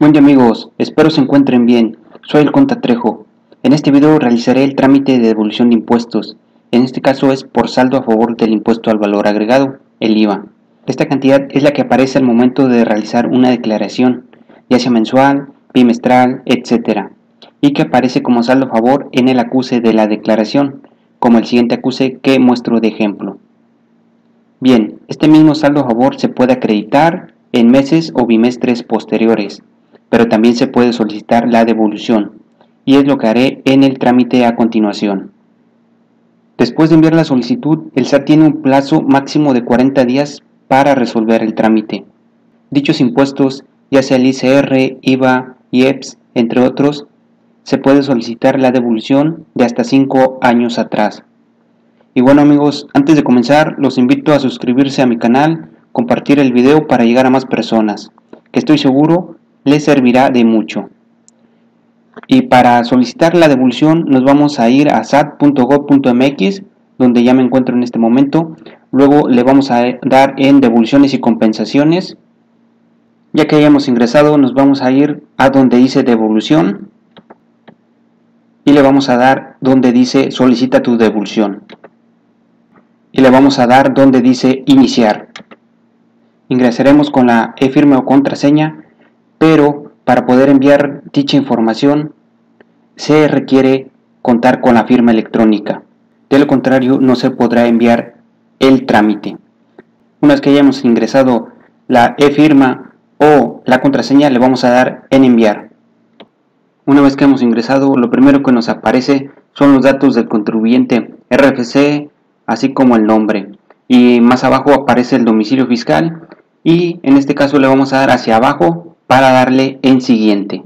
Buen día amigos, espero se encuentren bien. Soy el Conta Trejo. En este video realizaré el trámite de devolución de impuestos. En este caso es por saldo a favor del impuesto al valor agregado, el IVA. Esta cantidad es la que aparece al momento de realizar una declaración, ya sea mensual, bimestral, etc. Y que aparece como saldo a favor en el acuse de la declaración, como el siguiente acuse que muestro de ejemplo. Bien, este mismo saldo a favor se puede acreditar en meses o bimestres posteriores pero también se puede solicitar la devolución, y es lo que haré en el trámite a continuación. Después de enviar la solicitud, el SAT tiene un plazo máximo de 40 días para resolver el trámite. Dichos impuestos, ya sea el ICR, IVA, IEPS, entre otros, se puede solicitar la devolución de hasta 5 años atrás. Y bueno amigos, antes de comenzar, los invito a suscribirse a mi canal, compartir el video para llegar a más personas, que estoy seguro le servirá de mucho. Y para solicitar la devolución nos vamos a ir a sat.gov.mx, donde ya me encuentro en este momento. Luego le vamos a dar en devoluciones y compensaciones. Ya que hayamos ingresado, nos vamos a ir a donde dice devolución y le vamos a dar donde dice solicita tu devolución. Y le vamos a dar donde dice iniciar. Ingresaremos con la e-firma o contraseña pero para poder enviar dicha información se requiere contar con la firma electrónica. De lo contrario, no se podrá enviar el trámite. Una vez que hayamos ingresado la e-firma o la contraseña, le vamos a dar en enviar. Una vez que hemos ingresado, lo primero que nos aparece son los datos del contribuyente RFC, así como el nombre. Y más abajo aparece el domicilio fiscal y en este caso le vamos a dar hacia abajo para darle en siguiente.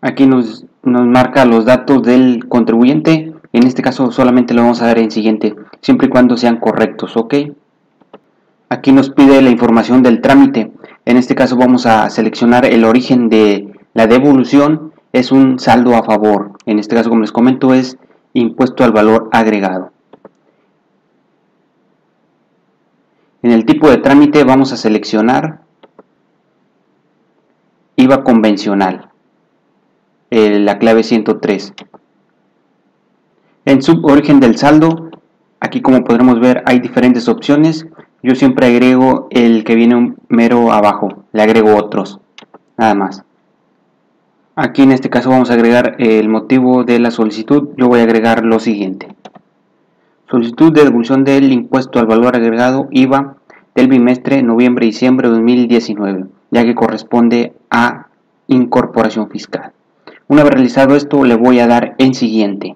Aquí nos, nos marca los datos del contribuyente. En este caso solamente le vamos a dar en siguiente, siempre y cuando sean correctos, ¿ok? Aquí nos pide la información del trámite. En este caso vamos a seleccionar el origen de la devolución. Es un saldo a favor. En este caso, como les comento, es impuesto al valor agregado. En el tipo de trámite vamos a seleccionar IVA convencional, la clave 103. En suborigen del saldo, aquí como podremos ver hay diferentes opciones. Yo siempre agrego el que viene mero abajo, le agrego otros, nada más. Aquí en este caso vamos a agregar el motivo de la solicitud, yo voy a agregar lo siguiente. Solicitud de devolución del impuesto al valor agregado IVA del bimestre noviembre-diciembre de 2019 ya que corresponde a incorporación fiscal. Una vez realizado esto, le voy a dar en siguiente.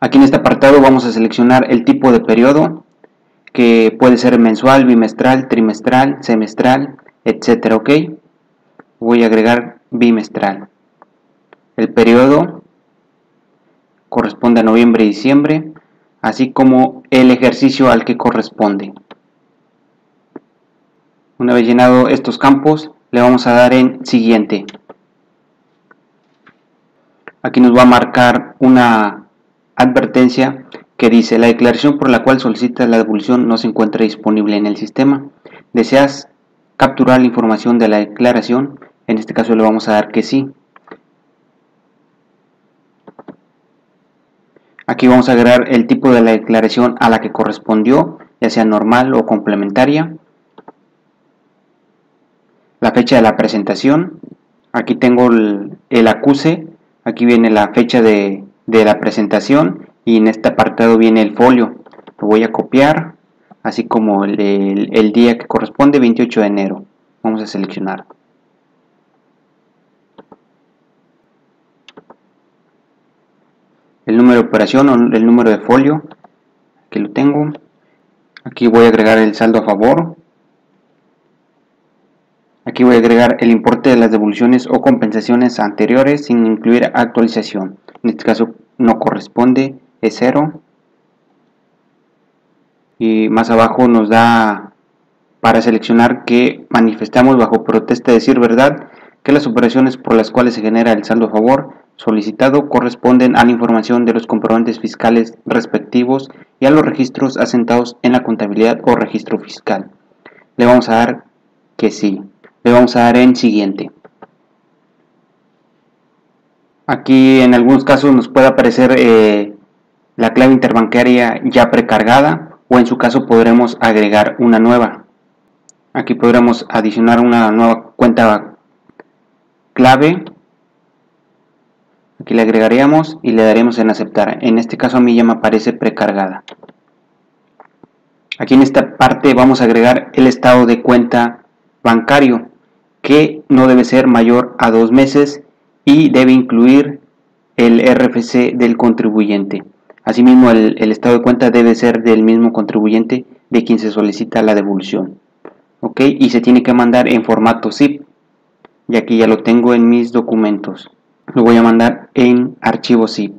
Aquí en este apartado vamos a seleccionar el tipo de periodo, que puede ser mensual, bimestral, trimestral, semestral, etcétera, ¿ok? Voy a agregar bimestral. El periodo corresponde a noviembre y diciembre, así como el ejercicio al que corresponde. Una vez llenado estos campos, le vamos a dar en siguiente. Aquí nos va a marcar una advertencia que dice la declaración por la cual solicitas la devolución no se encuentra disponible en el sistema. ¿Deseas capturar la información de la declaración? En este caso le vamos a dar que sí. Aquí vamos a agregar el tipo de la declaración a la que correspondió, ya sea normal o complementaria la fecha de la presentación. Aquí tengo el, acuse, aquí viene la fecha de, la presentación y en este apartado viene el folio. Lo voy a copiar, así como el, el día que corresponde, 28 de enero. Vamos a seleccionar. el número de operación o el número de folio que lo tengo aquí voy a agregar el saldo a favor Aquí voy a agregar el importe de las devoluciones o compensaciones anteriores sin incluir actualización. En este caso no corresponde, es cero. Y más abajo nos da para seleccionar que manifestamos bajo protesta de decir verdad que las operaciones por las cuales se genera el saldo a favor solicitado corresponden a la información de los comprobantes fiscales respectivos y a los registros asentados en la contabilidad o registro fiscal. Le vamos a dar que sí. Le vamos a dar en siguiente. Aquí en algunos casos nos puede aparecer eh, la clave interbancaria ya precargada o en su caso podremos agregar una nueva. Aquí podremos adicionar una nueva cuenta clave. Aquí le agregaríamos y le daremos en aceptar. En este caso a mí ya me aparece precargada. Aquí en esta parte vamos a agregar el estado de cuenta bancario que no debe ser mayor a dos meses y debe incluir el RFC del contribuyente. Asimismo, el, estado de cuenta debe ser del mismo contribuyente de quien se solicita la devolución. ¿Ok? Y se tiene que mandar en formato zip. Y aquí ya lo tengo en mis documentos. Lo voy a mandar en archivo zip.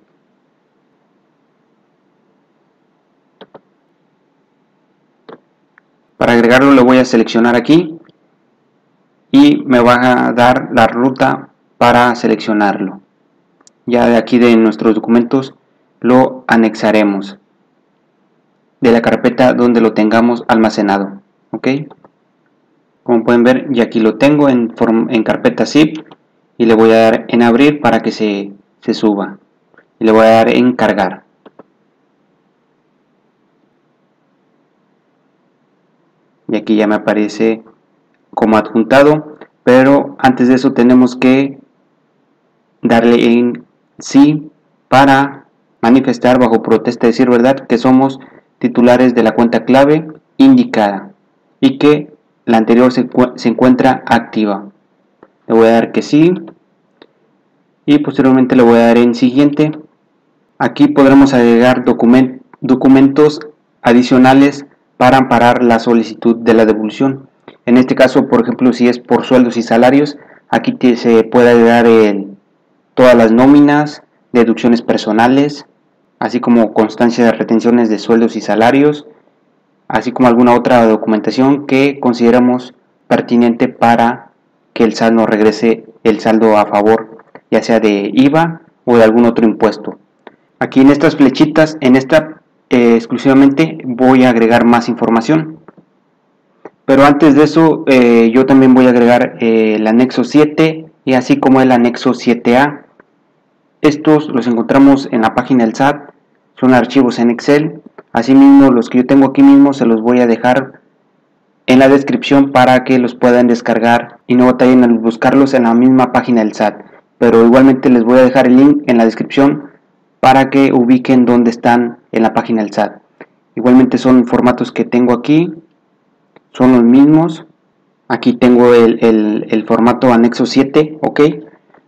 Para agregarlo lo voy a seleccionar aquí y me va a dar la ruta para seleccionarlo. Ya de aquí de nuestros documentos lo anexaremos de la carpeta donde lo tengamos almacenado. ¿Ok? Como pueden ver, ya aquí lo tengo en, en carpeta zip y le voy a dar en abrir para que se, se suba. Y le voy a dar en cargar. Y aquí ya me aparece como adjuntado. Pero antes de eso tenemos que darle en sí para manifestar bajo protesta decir verdad que somos titulares de la cuenta clave indicada y que la anterior se, encuentra activa. Le voy a dar que sí y posteriormente le voy a dar en siguiente. Aquí podremos agregar documentos adicionales para amparar la solicitud de la devolución. En este caso, por ejemplo, si es por sueldos y salarios, aquí se puede agregar todas las nóminas, deducciones personales, así como constancia de retenciones de sueldos y salarios, así como alguna otra documentación que consideramos pertinente para que el saldo regrese el saldo a favor, ya sea de IVA o de algún otro impuesto. Aquí en estas flechitas, en esta eh, exclusivamente voy a agregar más información. Pero antes de eso, eh, yo también voy a agregar eh, el anexo 7 y así como el anexo 7A. Estos los encontramos en la página del SAT, son archivos en Excel. Asimismo, los que yo tengo aquí mismo se los voy a dejar en la descripción para que los puedan descargar y no batallen al buscarlos en la misma página del SAT. Pero igualmente les voy a dejar el link en la descripción para que ubiquen dónde están en la página del SAT. Igualmente son formatos que tengo aquí, son los mismos. Aquí tengo el, el formato anexo 7, ok.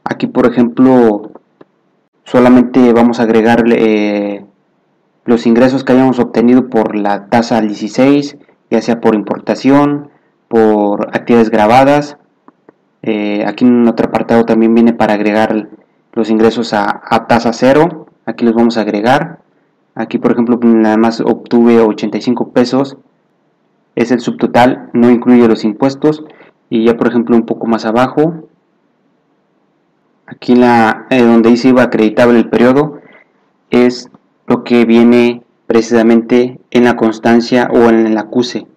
Aquí por ejemplo solamente vamos a agregarle eh, los ingresos que hayamos obtenido por la tasa 16, ya sea por importación, por actividades grabadas. Eh, aquí en otro apartado también viene para agregar los ingresos a, tasa cero. Aquí los vamos a agregar. Aquí, por ejemplo, nada más obtuve 85 pesos. Es el subtotal, no incluye los impuestos. Y ya, por ejemplo, un poco más abajo, aquí la eh, donde dice IVA acreditable el periodo es lo que viene precisamente en la constancia o en el acuse.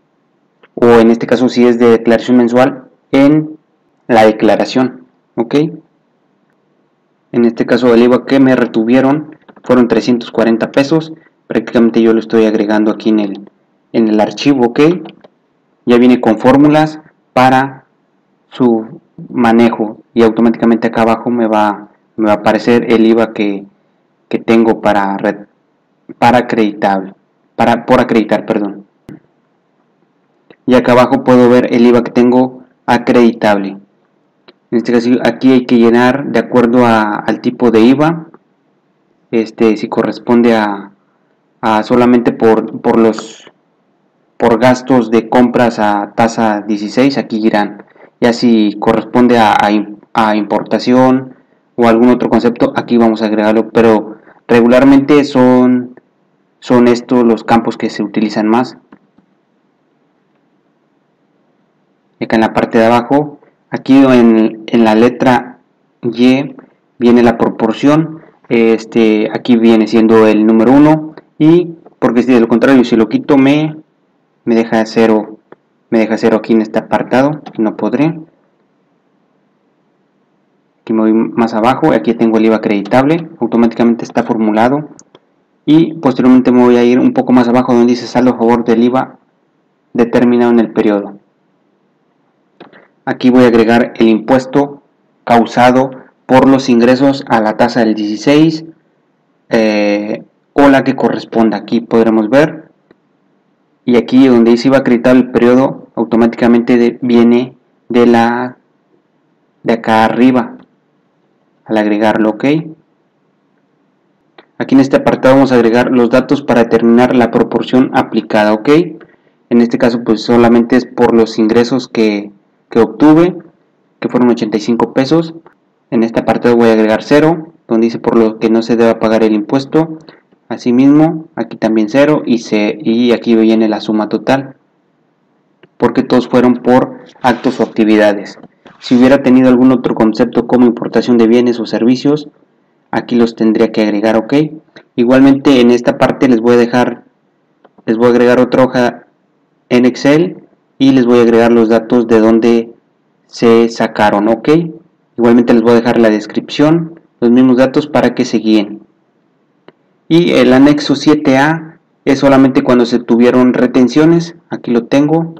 O en este caso si es de declaración mensual en la declaración ok en este caso el IVA que me retuvieron fueron 340 pesos. Prácticamente yo lo estoy agregando aquí en el en el archivo ok ya viene con fórmulas para su manejo y automáticamente acá abajo me va, me va a aparecer el IVA que, tengo para, para acreditar, para, por acreditar, perdón. Y acá abajo puedo ver el IVA que tengo acreditable. En este caso aquí hay que llenar de acuerdo al tipo de IVA. Este si corresponde a, a solamente por, por los por gastos de compras a tasa 16, aquí irán ya si corresponde a, importación o algún otro concepto, aquí vamos a agregarlo, pero regularmente son, son estos los campos que se utilizan más. acá en la parte de abajo, aquí en, la letra Y viene la proporción, este, aquí viene siendo el número 1 y porque si de lo contrario si lo quito me, me deja cero me deja cero aquí en este apartado no podré. Aquí me voy más abajo aquí tengo el IVA acreditable automáticamente está formulado. Y posteriormente me voy a ir un poco más abajo donde dice saldo a favor del IVA determinado en el periodo. Aquí voy a agregar el impuesto causado por los ingresos a la tasa del 16 eh, o la que corresponda. Aquí podremos ver y aquí donde dice IVA acreditable el periodo automáticamente viene de la de acá arriba al agregarlo ok aquí en este apartado vamos a agregar los datos para determinar la proporción aplicada ok en este caso pues solamente es por los ingresos que, que obtuve que fueron 85 pesos. En este apartado voy a agregar 0 donde dice por lo que no se debe pagar el impuesto asimismo aquí también 0 y, y aquí viene la suma total porque todos fueron por actos o actividades si hubiera tenido algún otro concepto como importación de bienes o servicios, aquí los tendría que agregar, ok. Igualmente en esta parte les voy a dejar, les voy a agregar otra hoja en Excel y les voy a agregar los datos de donde se sacaron, ok. Igualmente les voy a dejar la descripción, los mismos datos para que se guíen. Y el anexo 7A es solamente cuando se tuvieron retenciones, aquí lo tengo,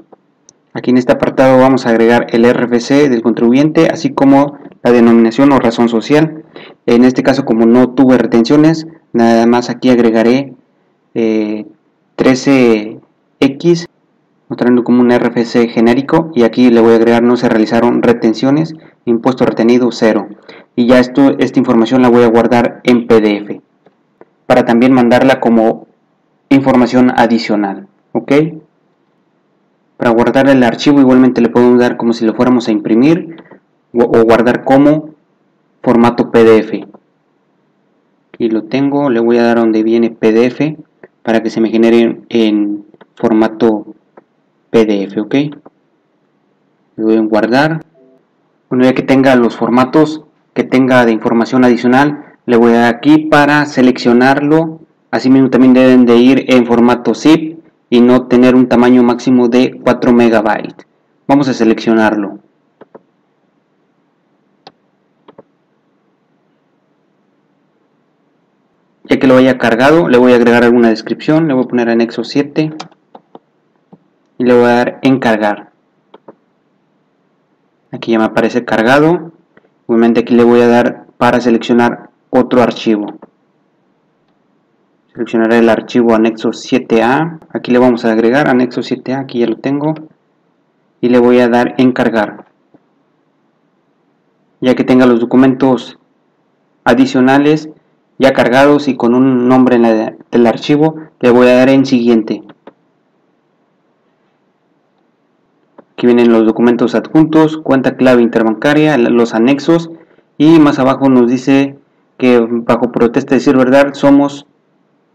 Aquí en este apartado vamos a agregar el RFC del contribuyente, así como la denominación o razón social. En este caso, como no tuve retenciones, nada más aquí agregaré 13X, eh, mostrando como un RFC genérico, y aquí le voy a agregar no se realizaron retenciones, impuesto retenido 0. Y ya esto, esta información la voy a guardar en PDF, para también mandarla como información adicional. ¿Ok? Para guardar el archivo igualmente le podemos dar como si lo fuéramos a imprimir o, guardar como formato PDF. Aquí lo tengo, le voy a dar donde viene PDF para que se me genere en formato PDF, ¿ok? Le voy a guardar. Bueno, ya que tenga los formatos que tenga de información adicional, le voy a dar aquí para seleccionarlo. Asimismo también deben de ir en formato zip y no tener un tamaño máximo de 4 megabytes. Vamos a seleccionarlo. Ya que lo haya cargado, le voy a agregar alguna descripción, le voy a poner anexo 7 y le voy a dar en cargar. Aquí ya me aparece cargado. Obviamente aquí le voy a dar para seleccionar otro archivo. Seleccionaré el archivo anexo 7a aquí le vamos a agregar anexo 7a aquí ya lo tengo. Y le voy a dar encargar. Ya que tenga los documentos adicionales ya cargados y con un nombre en del archivo le voy a dar en siguiente. Aquí vienen los documentos adjuntos cuenta clave interbancaria los anexos y más abajo nos dice que bajo protesta de decir verdad somos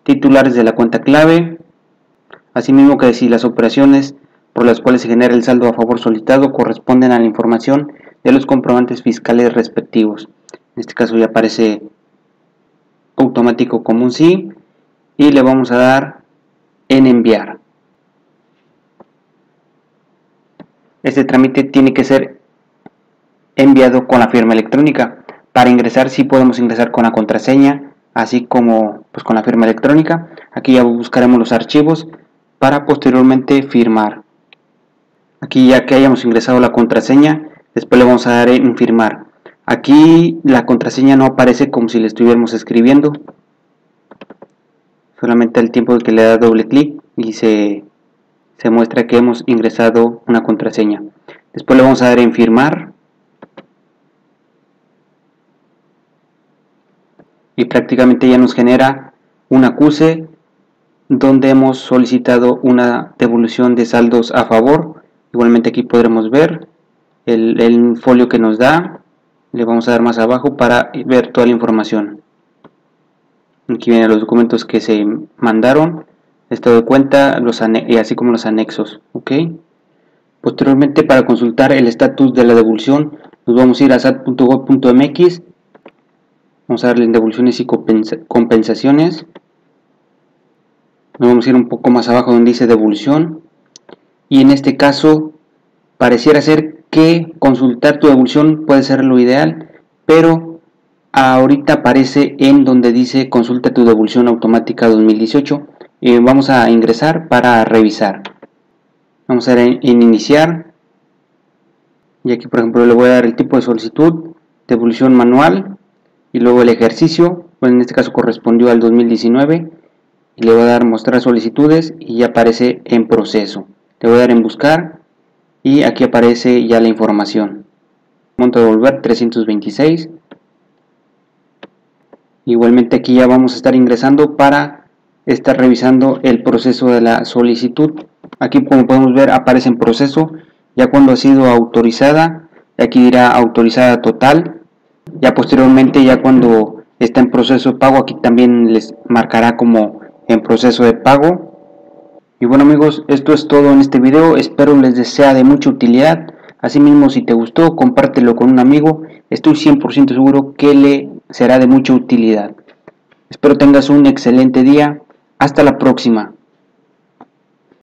titulares de la cuenta clave, asimismo que si las operaciones por las cuales se genera el saldo a favor solicitado corresponden a la información de los comprobantes fiscales respectivos. En este caso ya aparece automático como un sí y le vamos a dar en enviar. Este trámite tiene que ser enviado con la firma electrónica. Para ingresar sí podemos ingresar con la contraseña así como pues, con la firma electrónica. Aquí ya buscaremos los archivos para posteriormente firmar. Aquí ya que hayamos ingresado la contraseña, después le vamos a dar en firmar. Aquí la contraseña no aparece como si le estuviéramos escribiendo. Solamente al tiempo que le da doble clic y se, se muestra que hemos ingresado una contraseña. Después le vamos a dar en firmar. Y prácticamente ya nos genera un acuse donde hemos solicitado una devolución de saldos a favor. Igualmente aquí podremos ver el, folio que nos da. Le vamos a dar más abajo para ver toda la información. Aquí vienen los documentos que se mandaron, estado de cuenta los y así como los anexos. ¿ok? Posteriormente para consultar el estatus de la devolución nos vamos a ir a sat.gov.mx Vamos a darle en devoluciones y compensaciones. Nos vamos a ir un poco más abajo donde dice devolución. Y en este caso, pareciera ser que consultar tu devolución puede ser lo ideal. pero ahorita aparece en donde dice consulta tu devolución automática 2018 eh, vamos a ingresar para revisar vamos a dar en, iniciar y aquí por ejemplo le voy a dar el tipo de solicitud devolución manual y luego el ejercicio en este caso correspondió al 2019 y le voy a dar mostrar solicitudes y ya aparece en proceso. Le voy a dar en buscar y aquí aparece ya la información. Monto de devolver 326 igualmente aquí ya vamos a estar ingresando para estar revisando el proceso de la solicitud. Aquí como podemos ver aparece en proceso. Ya cuando ha sido autorizada aquí dirá autorizada total ya posteriormente ya cuando está en proceso de pago aquí también les marcará como en proceso de pago y bueno amigos esto es todo en este video espero les sea de mucha utilidad Asimismo, si te gustó, compártelo con un amigo. Estoy 100% seguro que le será de mucha utilidad. Espero tengas un excelente día. Hasta la próxima.